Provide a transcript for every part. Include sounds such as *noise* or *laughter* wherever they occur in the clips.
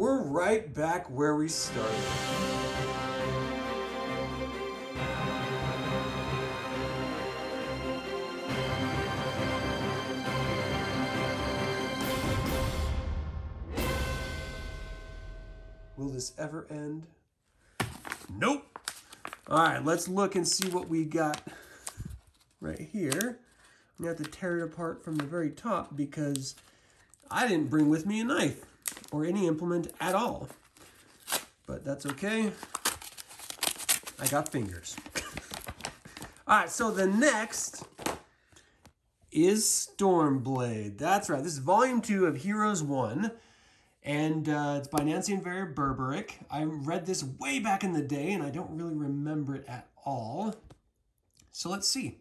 We're right back where we started. Will this ever end? Nope. All right, let's look and see what we got right here. I'm gonna have to tear it apart from the very top because I didn't bring with me a knife or any implement at all. But that's okay. I got fingers. *laughs* all right, so the next is Stormblade. That's right. This is volume two of Heroes 1 and uh, it's by Nancy and Vera Berberick. I read this way back in the day, and I don't really remember it at all. So let's see.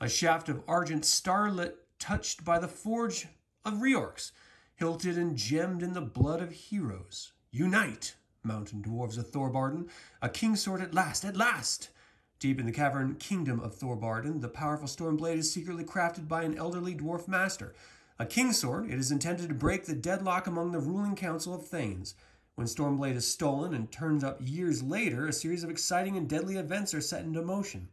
A shaft of argent starlit touched by the forge of Reorx, hilted and gemmed in the blood of heroes. Unite, mountain dwarves of Thorbardin, a king's sword at last, at last! Deep in the cavern kingdom of Thorbardin, the powerful Stormblade is secretly crafted by an elderly dwarf master. A king's sword, it is intended to break the deadlock among the ruling council of Thanes. When Stormblade is stolen and turns up years later, a series of exciting and deadly events are set into motion.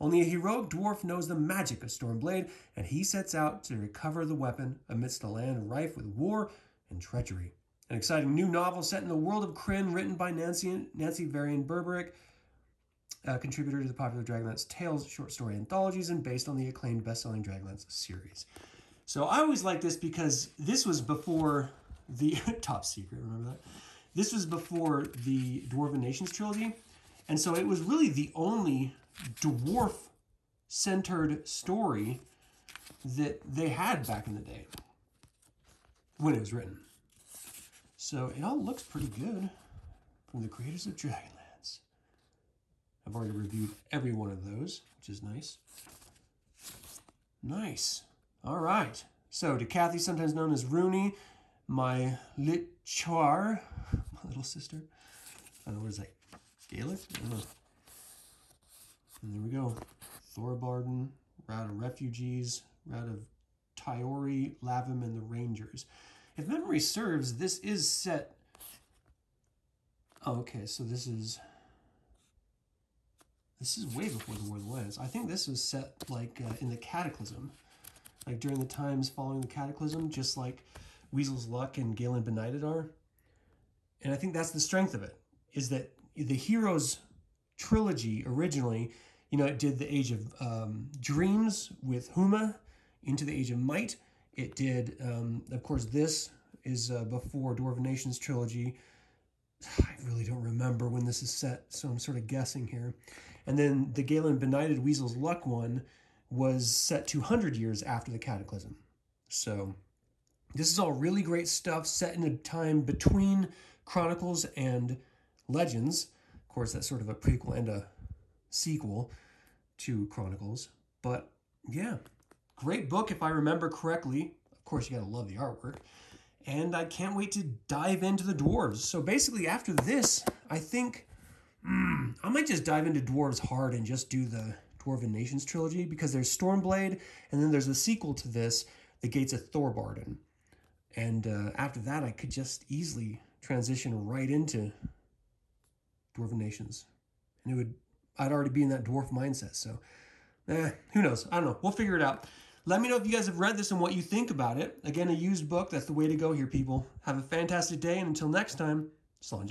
Only a heroic dwarf knows the magic of Stormblade, and he sets out to recover the weapon amidst a land rife with war and treachery. An exciting new novel set in the world of Krynn, written by Nancy, Nancy Varian Berberick, a contributor to the popular Dragonlance Tales short story anthologies, and based on the acclaimed best-selling Dragonlance series. So I always like this because this was before the *laughs* top secret. Remember that? This was before the Dwarven Nations trilogy, and so it was really the only dwarf-centered story that they had back in the day when it was written. So it all looks pretty good from the creators of Dragonlance. I've already reviewed every one of those, which is nice. Nice. All right. So, to Kathy, sometimes known as Rooney, my Lichar, *laughs* my little sister. Uh, I don't know? Gaelic? I don't know. And there we go. Thorbardin, route of refugees, route of Tyorl, Lavim, and the Rangers. If memory serves, this is set. Oh, okay, so this is. This is way before the War of the Lance. I think this was set like uh, in the Cataclysm like during the times following the cataclysm, just like Weasel's Luck and Galen Beknighted are. And I think that's the strength of it, is that the Heroes trilogy originally, you know, it did the Age of um, Dreams with Huma into the Age of Might. It did, um, of course, this is uh, before Dwarven Nations trilogy. I really don't remember when this is set, so I'm sort of guessing here. And then the Galen Beknighted Weasel's Luck one was set 200 years after the Cataclysm. So this is all really great stuff set in a time between Chronicles and Legends. Of course, that's sort of a prequel and a sequel to Chronicles. But yeah, great book if I remember correctly. Of course, you gotta love the artwork. And I can't wait to dive into the dwarves. So basically, after this, I think mm, I might just dive into dwarves hard and just do the Dwarven Nations trilogy because there's Stormblade, and then there's the sequel to this, The Gates of Thorbardin. And uh, after that, I could just easily transition right into Dwarven Nations. And it would, I'd already be in that dwarf mindset. So, eh, who knows? I don't know. We'll figure it out. Let me know if you guys have read this and what you think about it. Again, a used book. That's the way to go here, people. Have a fantastic day. And until next time, Slán